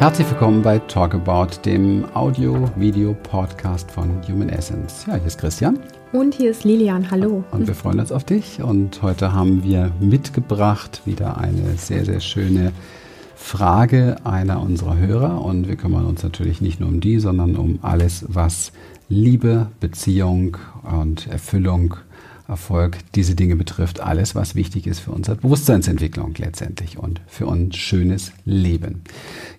Herzlich willkommen bei Talk About, dem Audio-Video-Podcast von Human Essence. Ja, hier ist Christian. Und hier ist Lilian. Hallo. Und wir freuen uns auf dich. Und heute haben wir mitgebracht wieder eine sehr, sehr schöne Frage einer unserer Hörer. Und wir kümmern uns natürlich nicht nur um die, sondern um alles, was Liebe, Beziehung und Erfüllung Erfolg diese Dinge betrifft, alles, was wichtig ist für unsere Bewusstseinsentwicklung letztendlich und für uns schönes Leben.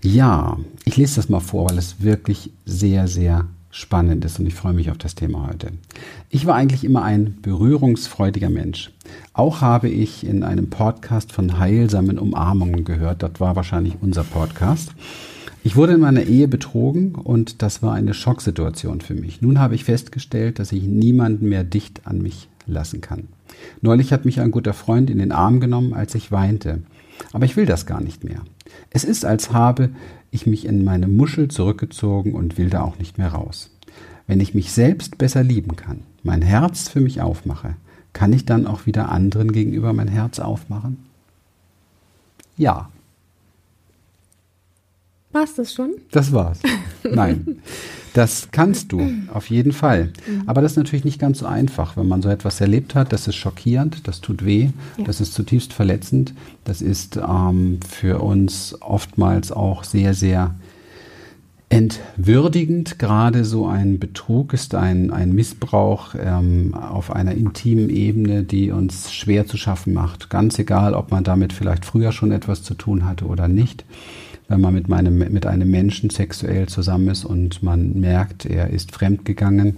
Ja, ich lese das mal vor, weil es wirklich sehr, sehr spannend ist und ich freue mich auf das Thema heute. Ich war eigentlich immer ein berührungsfreudiger Mensch. Auch habe ich in einem Podcast von heilsamen Umarmungen gehört. Das war wahrscheinlich unser Podcast. Ich wurde in meiner Ehe betrogen und das war eine Schocksituation für mich. Nun habe ich festgestellt, dass ich niemanden mehr dicht an mich lassen kann. Neulich hat mich ein guter Freund in den Arm genommen, als ich weinte. Aber ich will das gar nicht mehr. Es ist, als habe ich mich in meine Muschel zurückgezogen und will da auch nicht mehr raus. Wenn ich mich selbst besser lieben kann, mein Herz für mich aufmache, kann ich dann auch wieder anderen gegenüber mein Herz aufmachen? Ja. War's das schon? Das war's. Nein. Das kannst du, auf jeden Fall. Aber das ist natürlich nicht ganz so einfach, wenn man so etwas erlebt hat. Das ist schockierend, das tut weh, ja. das ist zutiefst verletzend. Das ist ähm, für uns oftmals auch sehr, sehr entwürdigend. Gerade so ein Betrug ist ein, ein Missbrauch ähm, auf einer intimen Ebene, die uns schwer zu schaffen macht. Ganz egal, ob man damit vielleicht früher schon etwas zu tun hatte oder nicht wenn man mit, meinem, mit einem Menschen sexuell zusammen ist und man merkt, er ist fremdgegangen,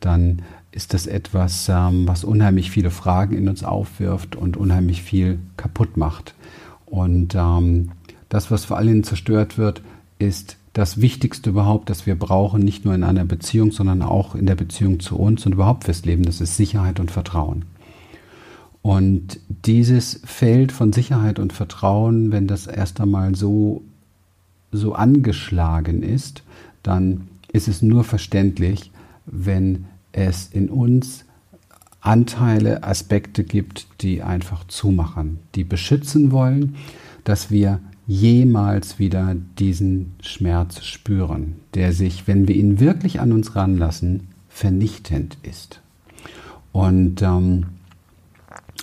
dann ist das etwas, ähm, was unheimlich viele Fragen in uns aufwirft und unheimlich viel kaputt macht. Und ähm, das, was vor allem zerstört wird, ist das Wichtigste überhaupt, das wir brauchen, nicht nur in einer Beziehung, sondern auch in der Beziehung zu uns und überhaupt fürs Leben. Das ist Sicherheit und Vertrauen. Und dieses Feld von Sicherheit und Vertrauen, wenn das erst einmal so so angeschlagen ist, dann ist es nur verständlich, wenn es in uns Anteile, Aspekte gibt, die einfach zumachen, die beschützen wollen, dass wir jemals wieder diesen Schmerz spüren, der sich, wenn wir ihn wirklich an uns ranlassen, vernichtend ist. Und ähm,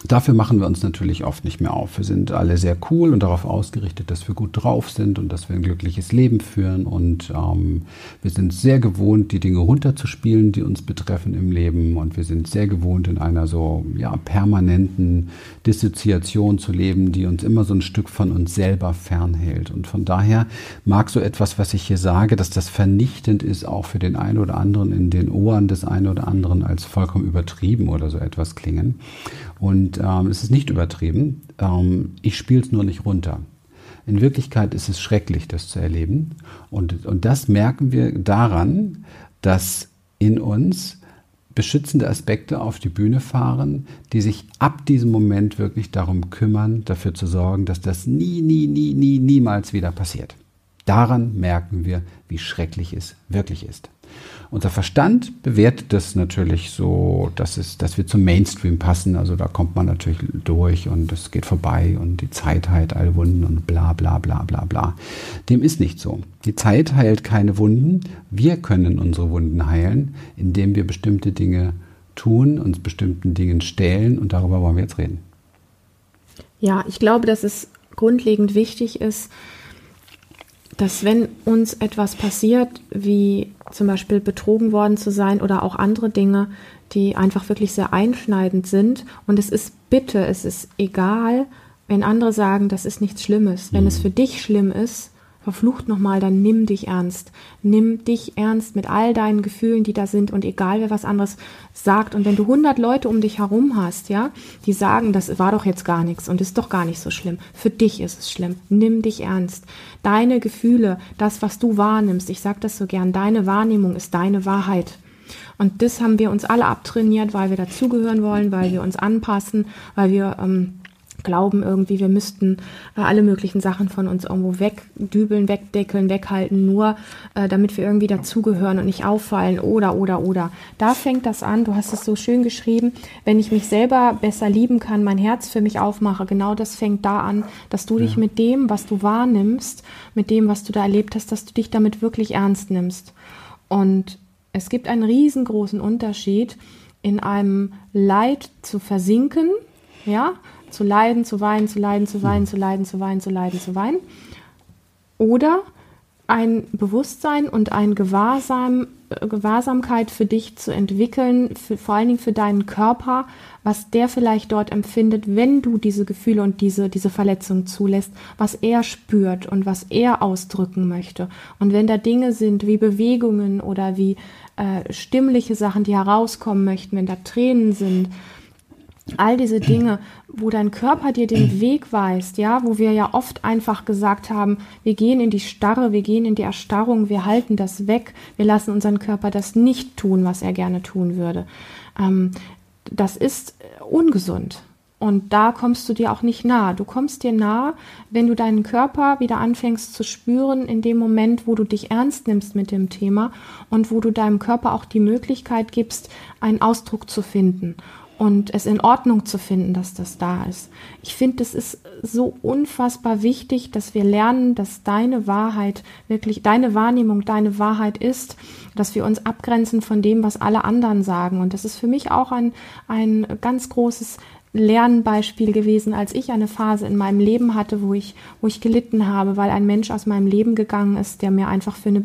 Dafür machen wir uns natürlich oft nicht mehr auf. Wir sind alle sehr cool und darauf ausgerichtet, dass wir gut drauf sind und dass wir ein glückliches Leben führen. Und ähm, wir sind sehr gewohnt, die Dinge runterzuspielen, die uns betreffen im Leben. Und wir sind sehr gewohnt, in einer so ja, permanenten Dissoziation zu leben, die uns immer so ein Stück von uns selber fernhält. Und von daher mag so etwas, was ich hier sage, dass das vernichtend ist, auch für den einen oder anderen in den Ohren des einen oder anderen als vollkommen übertrieben oder so etwas klingen. Und ähm, es ist nicht übertrieben. Ähm, ich spiele es nur nicht runter. In Wirklichkeit ist es schrecklich, das zu erleben. Und, und das merken wir daran, dass in uns beschützende Aspekte auf die Bühne fahren, die sich ab diesem Moment wirklich darum kümmern, dafür zu sorgen, dass das nie, nie, nie, nie, niemals wieder passiert. Daran merken wir, wie schrecklich es wirklich ist. Unser Verstand bewertet das natürlich so, dass, es, dass wir zum Mainstream passen. Also da kommt man natürlich durch und es geht vorbei und die Zeit heilt alle Wunden und bla bla bla bla bla. Dem ist nicht so. Die Zeit heilt keine Wunden. Wir können unsere Wunden heilen, indem wir bestimmte Dinge tun, uns bestimmten Dingen stellen und darüber wollen wir jetzt reden. Ja, ich glaube, dass es grundlegend wichtig ist, dass wenn uns etwas passiert, wie zum Beispiel betrogen worden zu sein oder auch andere Dinge, die einfach wirklich sehr einschneidend sind, und es ist bitte, es ist egal, wenn andere sagen, das ist nichts Schlimmes. Wenn mhm. es für dich schlimm ist, verflucht nochmal, dann nimm dich ernst. Nimm dich ernst mit all deinen Gefühlen, die da sind und egal wer was anderes sagt. Und wenn du hundert Leute um dich herum hast, ja, die sagen, das war doch jetzt gar nichts und ist doch gar nicht so schlimm. Für dich ist es schlimm. Nimm dich ernst. Deine Gefühle, das, was du wahrnimmst, ich sag das so gern, deine Wahrnehmung ist deine Wahrheit. Und das haben wir uns alle abtrainiert, weil wir dazugehören wollen, weil wir uns anpassen, weil wir ähm, glauben irgendwie, wir müssten äh, alle möglichen Sachen von uns irgendwo wegdübeln, wegdeckeln, weghalten, nur äh, damit wir irgendwie dazugehören und nicht auffallen oder, oder, oder. Da fängt das an, du hast es so schön geschrieben, wenn ich mich selber besser lieben kann, mein Herz für mich aufmache, genau das fängt da an, dass du ja. dich mit dem, was du wahrnimmst, mit dem, was du da erlebt hast, dass du dich damit wirklich ernst nimmst. Und es gibt einen riesengroßen Unterschied, in einem Leid zu versinken, ja, zu leiden, zu weinen, zu leiden, zu weinen, zu leiden, zu weinen, zu leiden, zu weinen. Oder ein Bewusstsein und ein Gewahrsam, äh, Gewahrsamkeit für dich zu entwickeln, für, vor allen Dingen für deinen Körper, was der vielleicht dort empfindet, wenn du diese Gefühle und diese, diese Verletzung zulässt, was er spürt und was er ausdrücken möchte. Und wenn da Dinge sind wie Bewegungen oder wie äh, stimmliche Sachen, die herauskommen möchten, wenn da Tränen sind, all diese Dinge, wo dein Körper dir den Weg weist, ja, wo wir ja oft einfach gesagt haben, wir gehen in die Starre, wir gehen in die Erstarrung, wir halten das weg, wir lassen unseren Körper das nicht tun, was er gerne tun würde. Ähm, das ist ungesund. Und da kommst du dir auch nicht nah. Du kommst dir nah, wenn du deinen Körper wieder anfängst zu spüren, in dem Moment, wo du dich ernst nimmst mit dem Thema und wo du deinem Körper auch die Möglichkeit gibst, einen Ausdruck zu finden und es in Ordnung zu finden, dass das da ist. Ich finde, es ist so unfassbar wichtig, dass wir lernen, dass deine Wahrheit wirklich, deine Wahrnehmung, deine Wahrheit ist, dass wir uns abgrenzen von dem, was alle anderen sagen. Und das ist für mich auch ein, ein ganz großes Lernbeispiel gewesen, als ich eine Phase in meinem Leben hatte, wo ich, wo ich gelitten habe, weil ein Mensch aus meinem Leben gegangen ist, der mir einfach für eine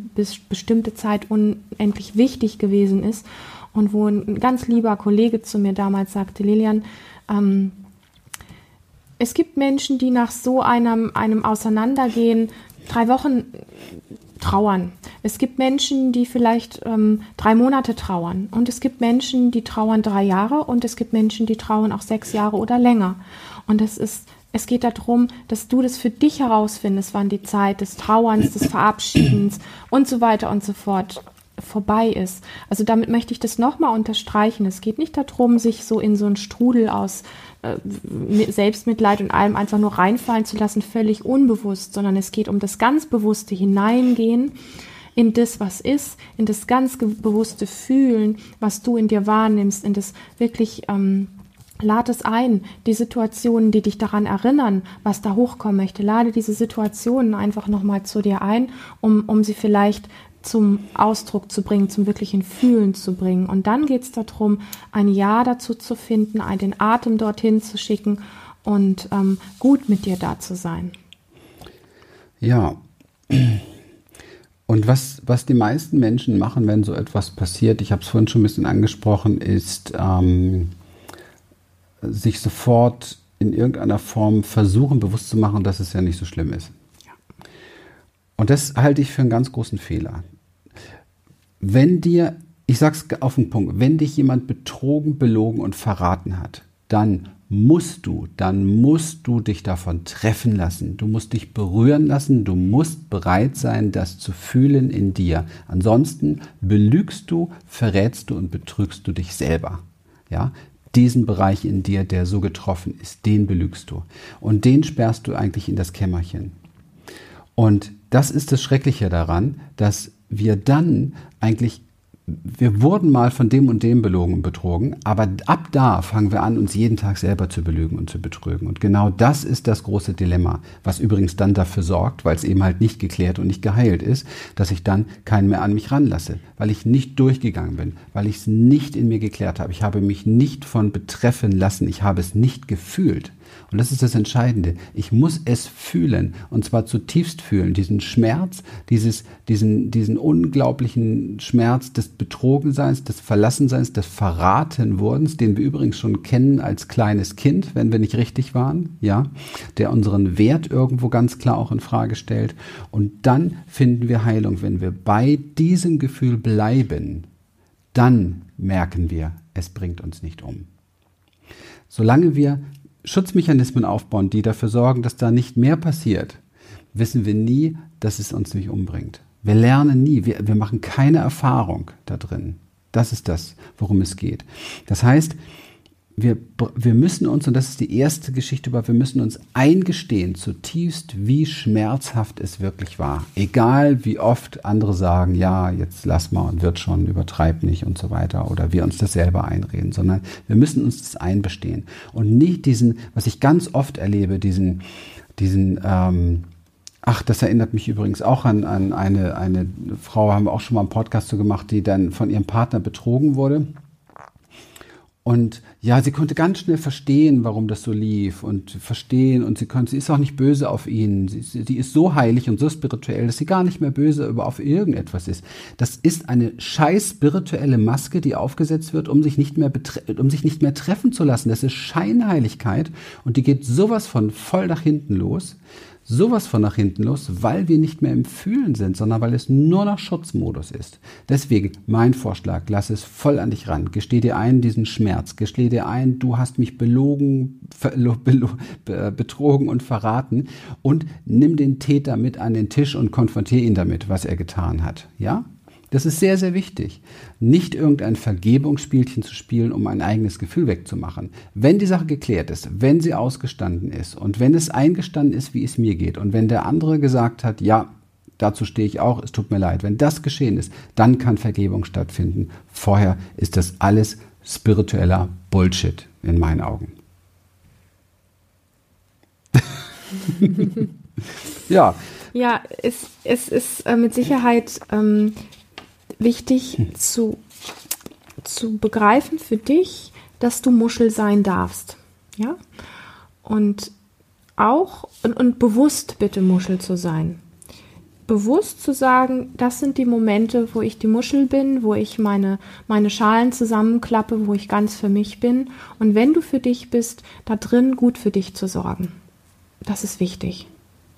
bestimmte Zeit unendlich wichtig gewesen ist und wo ein ganz lieber Kollege zu mir damals sagte, Lilian, ähm, es gibt Menschen, die nach so einem, einem Auseinandergehen drei Wochen trauern. Es gibt Menschen, die vielleicht ähm, drei Monate trauern. Und es gibt Menschen, die trauern drei Jahre und es gibt Menschen, die trauern auch sechs Jahre oder länger. Und es ist, es geht darum, dass du das für dich herausfindest, wann die Zeit des Trauerns, des Verabschiedens und so weiter und so fort vorbei ist. Also damit möchte ich das nochmal unterstreichen. Es geht nicht darum, sich so in so einen Strudel aus äh, Selbstmitleid und allem einfach nur reinfallen zu lassen, völlig unbewusst, sondern es geht um das ganz bewusste Hineingehen in das, was ist, in das ganz bewusste Fühlen, was du in dir wahrnimmst, in das wirklich ähm, Lad es ein, die Situationen, die dich daran erinnern, was da hochkommen möchte. Lade diese Situationen einfach nochmal zu dir ein, um, um sie vielleicht zum Ausdruck zu bringen, zum wirklichen Fühlen zu bringen. Und dann geht es darum, ein Ja dazu zu finden, den Atem dorthin zu schicken und ähm, gut mit dir da zu sein. Ja. Und was, was die meisten Menschen machen, wenn so etwas passiert, ich habe es vorhin schon ein bisschen angesprochen, ist ähm, sich sofort in irgendeiner Form versuchen, bewusst zu machen, dass es ja nicht so schlimm ist. Und das halte ich für einen ganz großen Fehler. Wenn dir, ich sag's auf den Punkt, wenn dich jemand betrogen, belogen und verraten hat, dann musst du, dann musst du dich davon treffen lassen. Du musst dich berühren lassen. Du musst bereit sein, das zu fühlen in dir. Ansonsten belügst du, verrätst du und betrügst du dich selber. Ja, diesen Bereich in dir, der so getroffen ist, den belügst du. Und den sperrst du eigentlich in das Kämmerchen. Und das ist das Schreckliche daran, dass wir dann eigentlich wir wurden mal von dem und dem belogen und betrogen, aber ab da fangen wir an, uns jeden Tag selber zu belügen und zu betrügen. Und genau das ist das große Dilemma, was übrigens dann dafür sorgt, weil es eben halt nicht geklärt und nicht geheilt ist, dass ich dann keinen mehr an mich ranlasse, weil ich nicht durchgegangen bin, weil ich es nicht in mir geklärt habe. Ich habe mich nicht von betreffen lassen, ich habe es nicht gefühlt. Und das ist das Entscheidende. Ich muss es fühlen und zwar zutiefst fühlen. Diesen Schmerz, dieses, diesen, diesen unglaublichen Schmerz des Betrogenseins, des Verlassenseins, des Verratenwurdens, den wir übrigens schon kennen als kleines Kind, wenn wir nicht richtig waren, ja, der unseren Wert irgendwo ganz klar auch in Frage stellt. Und dann finden wir Heilung, wenn wir bei diesem Gefühl bleiben. Dann merken wir, es bringt uns nicht um. Solange wir Schutzmechanismen aufbauen, die dafür sorgen, dass da nicht mehr passiert, wissen wir nie, dass es uns nicht umbringt. Wir lernen nie, wir, wir machen keine Erfahrung da drin. Das ist das, worum es geht. Das heißt, wir, wir müssen uns, und das ist die erste Geschichte über, wir müssen uns eingestehen zutiefst, wie schmerzhaft es wirklich war. Egal wie oft andere sagen, ja, jetzt lass mal und wird schon, übertreib nicht und so weiter, oder wir uns das selber einreden, sondern wir müssen uns das einbestehen. Und nicht diesen, was ich ganz oft erlebe, diesen, diesen, ähm, Ach, das erinnert mich übrigens auch an, an eine, eine Frau, haben wir auch schon mal einen Podcast zu gemacht, die dann von ihrem Partner betrogen wurde. Und ja, sie konnte ganz schnell verstehen, warum das so lief und verstehen und sie konnte, sie ist auch nicht böse auf ihn. Sie, sie ist so heilig und so spirituell, dass sie gar nicht mehr böse über auf irgendetwas ist. Das ist eine scheiß spirituelle Maske, die aufgesetzt wird, um sich nicht mehr um sich nicht mehr treffen zu lassen. Das ist Scheinheiligkeit und die geht sowas von voll nach hinten los sowas von nach hinten los, weil wir nicht mehr im Fühlen sind, sondern weil es nur noch Schutzmodus ist. Deswegen mein Vorschlag, lass es voll an dich ran. Gesteh dir ein diesen Schmerz. Gesteh dir ein, du hast mich belogen, betrogen und verraten und nimm den Täter mit an den Tisch und konfrontiere ihn damit, was er getan hat. Ja? Das ist sehr, sehr wichtig. Nicht irgendein Vergebungsspielchen zu spielen, um ein eigenes Gefühl wegzumachen. Wenn die Sache geklärt ist, wenn sie ausgestanden ist und wenn es eingestanden ist, wie es mir geht und wenn der andere gesagt hat, ja, dazu stehe ich auch, es tut mir leid, wenn das geschehen ist, dann kann Vergebung stattfinden. Vorher ist das alles spiritueller Bullshit in meinen Augen. ja. Ja, es, es ist äh, mit Sicherheit ähm, wichtig hm. zu, zu begreifen für dich, dass du Muschel sein darfst. Ja? Und auch und, und bewusst bitte Muschel zu sein. Bewusst zu sagen, das sind die Momente, wo ich die Muschel bin, wo ich meine, meine Schalen zusammenklappe, wo ich ganz für mich bin. Und wenn du für dich bist, da drin gut für dich zu sorgen. Das ist wichtig.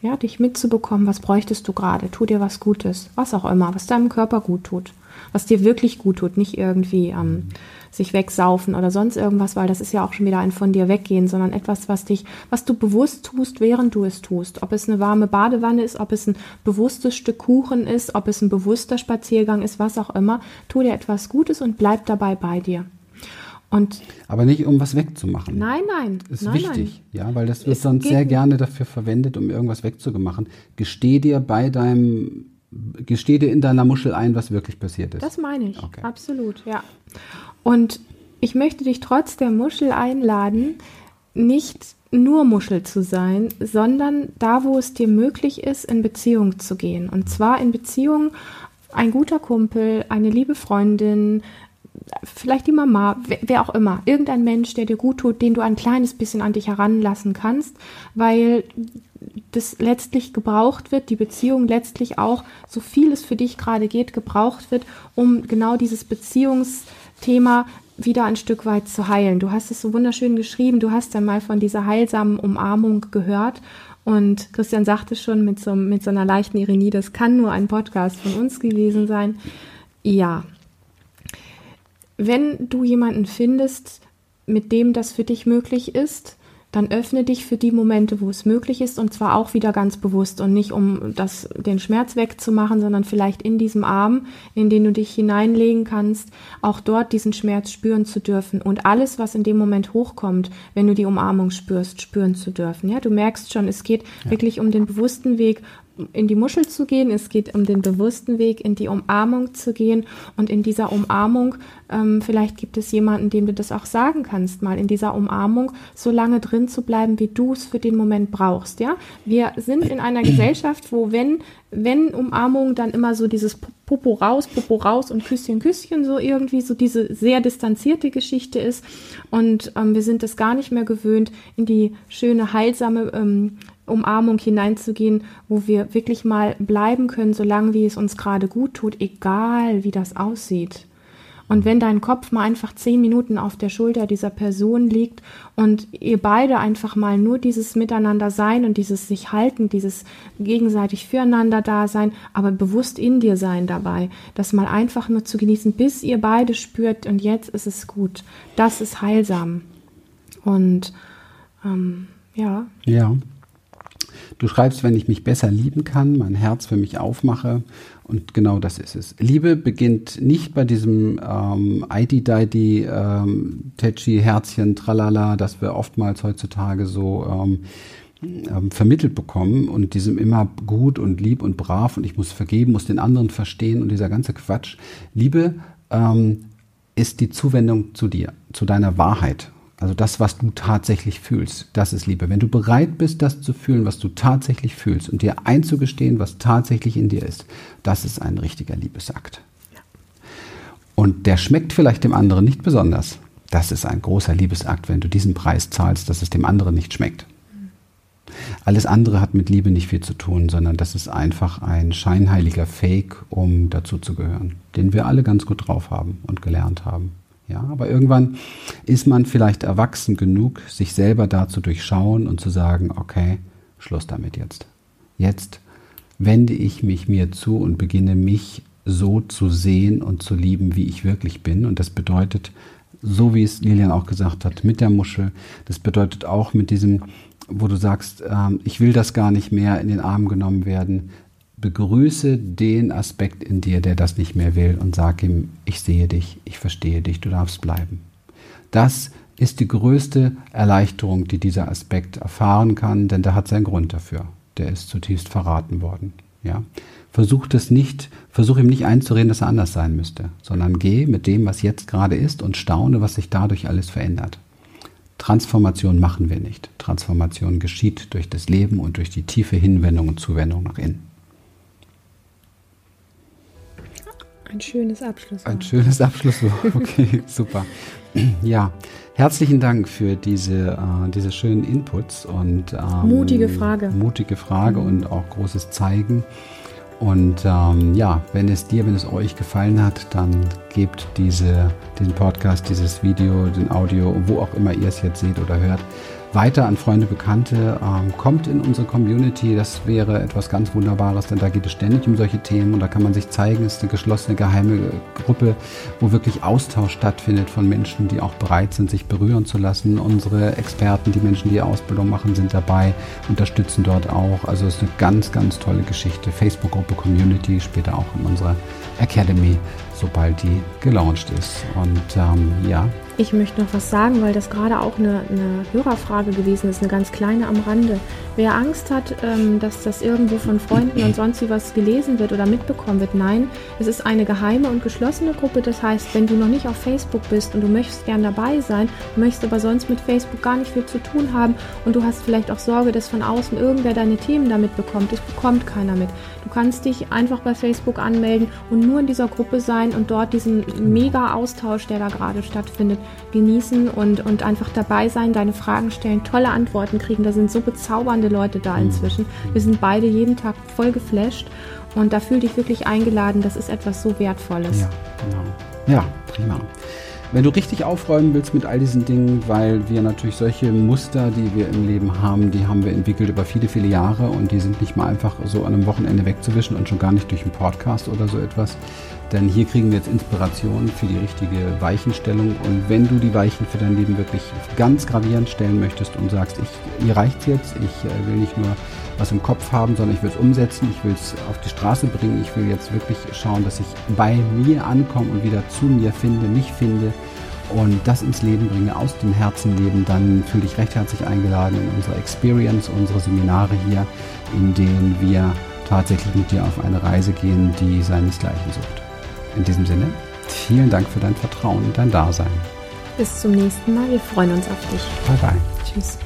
Ja, dich mitzubekommen, was bräuchtest du gerade? Tu dir was Gutes, was auch immer, was deinem Körper gut tut, was dir wirklich gut tut, nicht irgendwie ähm, sich wegsaufen oder sonst irgendwas, weil das ist ja auch schon wieder ein von dir weggehen, sondern etwas, was dich, was du bewusst tust, während du es tust. Ob es eine warme Badewanne ist, ob es ein bewusstes Stück Kuchen ist, ob es ein bewusster Spaziergang ist, was auch immer, tu dir etwas Gutes und bleib dabei bei dir. Und aber nicht, um was wegzumachen. Nein, nein. Ist nein, wichtig, nein. ja, weil das wird es sonst sehr gerne dafür verwendet, um irgendwas wegzumachen. Gesteh dir bei deinem, gesteh dir in deiner Muschel ein, was wirklich passiert ist. Das meine ich, okay. absolut, ja. Und ich möchte dich trotz der Muschel einladen, nicht nur Muschel zu sein, sondern da, wo es dir möglich ist, in Beziehung zu gehen. Und zwar in Beziehung ein guter Kumpel, eine liebe Freundin, vielleicht die Mama, wer, auch immer, irgendein Mensch, der dir gut tut, den du ein kleines bisschen an dich heranlassen kannst, weil das letztlich gebraucht wird, die Beziehung letztlich auch, so viel es für dich gerade geht, gebraucht wird, um genau dieses Beziehungsthema wieder ein Stück weit zu heilen. Du hast es so wunderschön geschrieben, du hast dann mal von dieser heilsamen Umarmung gehört und Christian sagte schon mit so, mit so einer leichten Ironie, das kann nur ein Podcast von uns gewesen sein. Ja, wenn du jemanden findest, mit dem das für dich möglich ist, dann öffne dich für die Momente, wo es möglich ist und zwar auch wieder ganz bewusst und nicht um das, den Schmerz wegzumachen, sondern vielleicht in diesem Arm, in den du dich hineinlegen kannst, auch dort diesen Schmerz spüren zu dürfen und alles, was in dem Moment hochkommt, wenn du die Umarmung spürst, spüren zu dürfen. Ja, du merkst schon, es geht ja. wirklich um den bewussten Weg in die Muschel zu gehen, es geht um den bewussten Weg, in die Umarmung zu gehen. Und in dieser Umarmung, ähm, vielleicht gibt es jemanden, dem du das auch sagen kannst, mal in dieser Umarmung so lange drin zu bleiben, wie du es für den Moment brauchst, ja. Wir sind in einer Gesellschaft, wo wenn, wenn Umarmung dann immer so dieses Popo raus, Popo raus und Küsschen, Küsschen so irgendwie so diese sehr distanzierte Geschichte ist. Und ähm, wir sind es gar nicht mehr gewöhnt, in die schöne, heilsame ähm, Umarmung hineinzugehen, wo wir wirklich mal bleiben können, solange wie es uns gerade gut tut, egal wie das aussieht. Und wenn dein Kopf mal einfach zehn Minuten auf der Schulter dieser Person liegt und ihr beide einfach mal nur dieses Miteinander sein und dieses sich halten, dieses gegenseitig füreinander da sein, aber bewusst in dir sein dabei, das mal einfach nur zu genießen, bis ihr beide spürt und jetzt ist es gut. Das ist heilsam. Und ähm, ja. Ja. Du schreibst, wenn ich mich besser lieben kann, mein Herz für mich aufmache. Und genau das ist es. Liebe beginnt nicht bei diesem ähm, ID-Didi, ähm, Tetchi, Herzchen, Tralala, das wir oftmals heutzutage so ähm, ähm, vermittelt bekommen und diesem immer gut und lieb und brav und ich muss vergeben, muss den anderen verstehen und dieser ganze Quatsch. Liebe ähm, ist die Zuwendung zu dir, zu deiner Wahrheit. Also das, was du tatsächlich fühlst, das ist Liebe. Wenn du bereit bist, das zu fühlen, was du tatsächlich fühlst und dir einzugestehen, was tatsächlich in dir ist, das ist ein richtiger Liebesakt. Ja. Und der schmeckt vielleicht dem anderen nicht besonders. Das ist ein großer Liebesakt, wenn du diesen Preis zahlst, dass es dem anderen nicht schmeckt. Alles andere hat mit Liebe nicht viel zu tun, sondern das ist einfach ein scheinheiliger Fake, um dazu zu gehören, den wir alle ganz gut drauf haben und gelernt haben. Ja, aber irgendwann ist man vielleicht erwachsen genug, sich selber da zu durchschauen und zu sagen, okay, Schluss damit jetzt. Jetzt wende ich mich mir zu und beginne mich so zu sehen und zu lieben, wie ich wirklich bin. Und das bedeutet, so wie es Lilian auch gesagt hat, mit der Muschel, das bedeutet auch mit diesem, wo du sagst, ähm, ich will das gar nicht mehr in den Arm genommen werden, begrüße den Aspekt in dir, der das nicht mehr will und sag ihm, ich sehe dich, ich verstehe dich, du darfst bleiben. Das ist die größte Erleichterung, die dieser Aspekt erfahren kann, denn der hat seinen Grund dafür. Der ist zutiefst verraten worden. Ja? Versuch das nicht, versuch ihm nicht einzureden, dass er anders sein müsste, sondern geh mit dem, was jetzt gerade ist und staune, was sich dadurch alles verändert. Transformation machen wir nicht. Transformation geschieht durch das Leben und durch die tiefe Hinwendung und Zuwendung nach innen. Ein schönes Abschlusswort. Ein schönes Abschlusswort. Okay, super. Ja, herzlichen Dank für diese, äh, diese schönen Inputs und ähm, mutige Frage. Mutige Frage mhm. und auch großes Zeigen. Und ähm, ja, wenn es dir, wenn es euch gefallen hat, dann gebt diese, diesen Podcast, dieses Video, den Audio, wo auch immer ihr es jetzt seht oder hört, weiter an Freunde, Bekannte. Ähm, kommt in unsere Community, das wäre etwas ganz Wunderbares, denn da geht es ständig um solche Themen und da kann man sich zeigen, es ist eine geschlossene, geheime Gruppe, wo wirklich Austausch stattfindet von Menschen, die auch bereit sind, sich berühren zu lassen. Unsere Experten, die Menschen, die Ausbildung machen, sind dabei, unterstützen dort auch. Also es ist eine ganz, ganz tolle Geschichte. Facebook-Gruppe, Community, später auch in unserer Academy, sobald die gelauncht ist. Und ähm, ja, ich möchte noch was sagen, weil das gerade auch eine, eine Hörerfrage gewesen ist, eine ganz kleine am Rande. Wer Angst hat, ähm, dass das irgendwo von Freunden und sonst wie was gelesen wird oder mitbekommen wird, nein, es ist eine geheime und geschlossene Gruppe. Das heißt, wenn du noch nicht auf Facebook bist und du möchtest gern dabei sein, möchtest aber sonst mit Facebook gar nicht viel zu tun haben und du hast vielleicht auch Sorge, dass von außen irgendwer deine Themen damit bekommt, es bekommt keiner mit. Du kannst dich einfach bei Facebook anmelden und nur in dieser Gruppe sein und dort diesen mega Austausch, der da gerade stattfindet, genießen und, und einfach dabei sein, deine Fragen stellen, tolle Antworten kriegen. Da sind so bezaubernde Leute da mhm. inzwischen. Wir sind beide jeden Tag voll geflasht und da fühl dich wirklich eingeladen. Das ist etwas so Wertvolles. Ja, genau. Ja, prima. Wenn du richtig aufräumen willst mit all diesen Dingen, weil wir natürlich solche Muster, die wir im Leben haben, die haben wir entwickelt über viele, viele Jahre und die sind nicht mal einfach so an einem Wochenende wegzuwischen und schon gar nicht durch einen Podcast oder so etwas. Denn hier kriegen wir jetzt Inspiration für die richtige Weichenstellung. Und wenn du die Weichen für dein Leben wirklich ganz gravierend stellen möchtest und sagst, ich, hier reicht's jetzt, ich äh, will nicht nur was im Kopf haben, sondern ich will es umsetzen, ich will es auf die Straße bringen, ich will jetzt wirklich schauen, dass ich bei mir ankomme und wieder zu mir finde, mich finde und das ins Leben bringe, aus dem Herzen leben, dann fühle dich recht herzlich eingeladen in unsere Experience, unsere Seminare hier, in denen wir tatsächlich mit dir auf eine Reise gehen, die seinesgleichen sucht. In diesem Sinne, vielen Dank für dein Vertrauen und dein Dasein. Bis zum nächsten Mal. Wir freuen uns auf dich. Bye bye. Tschüss.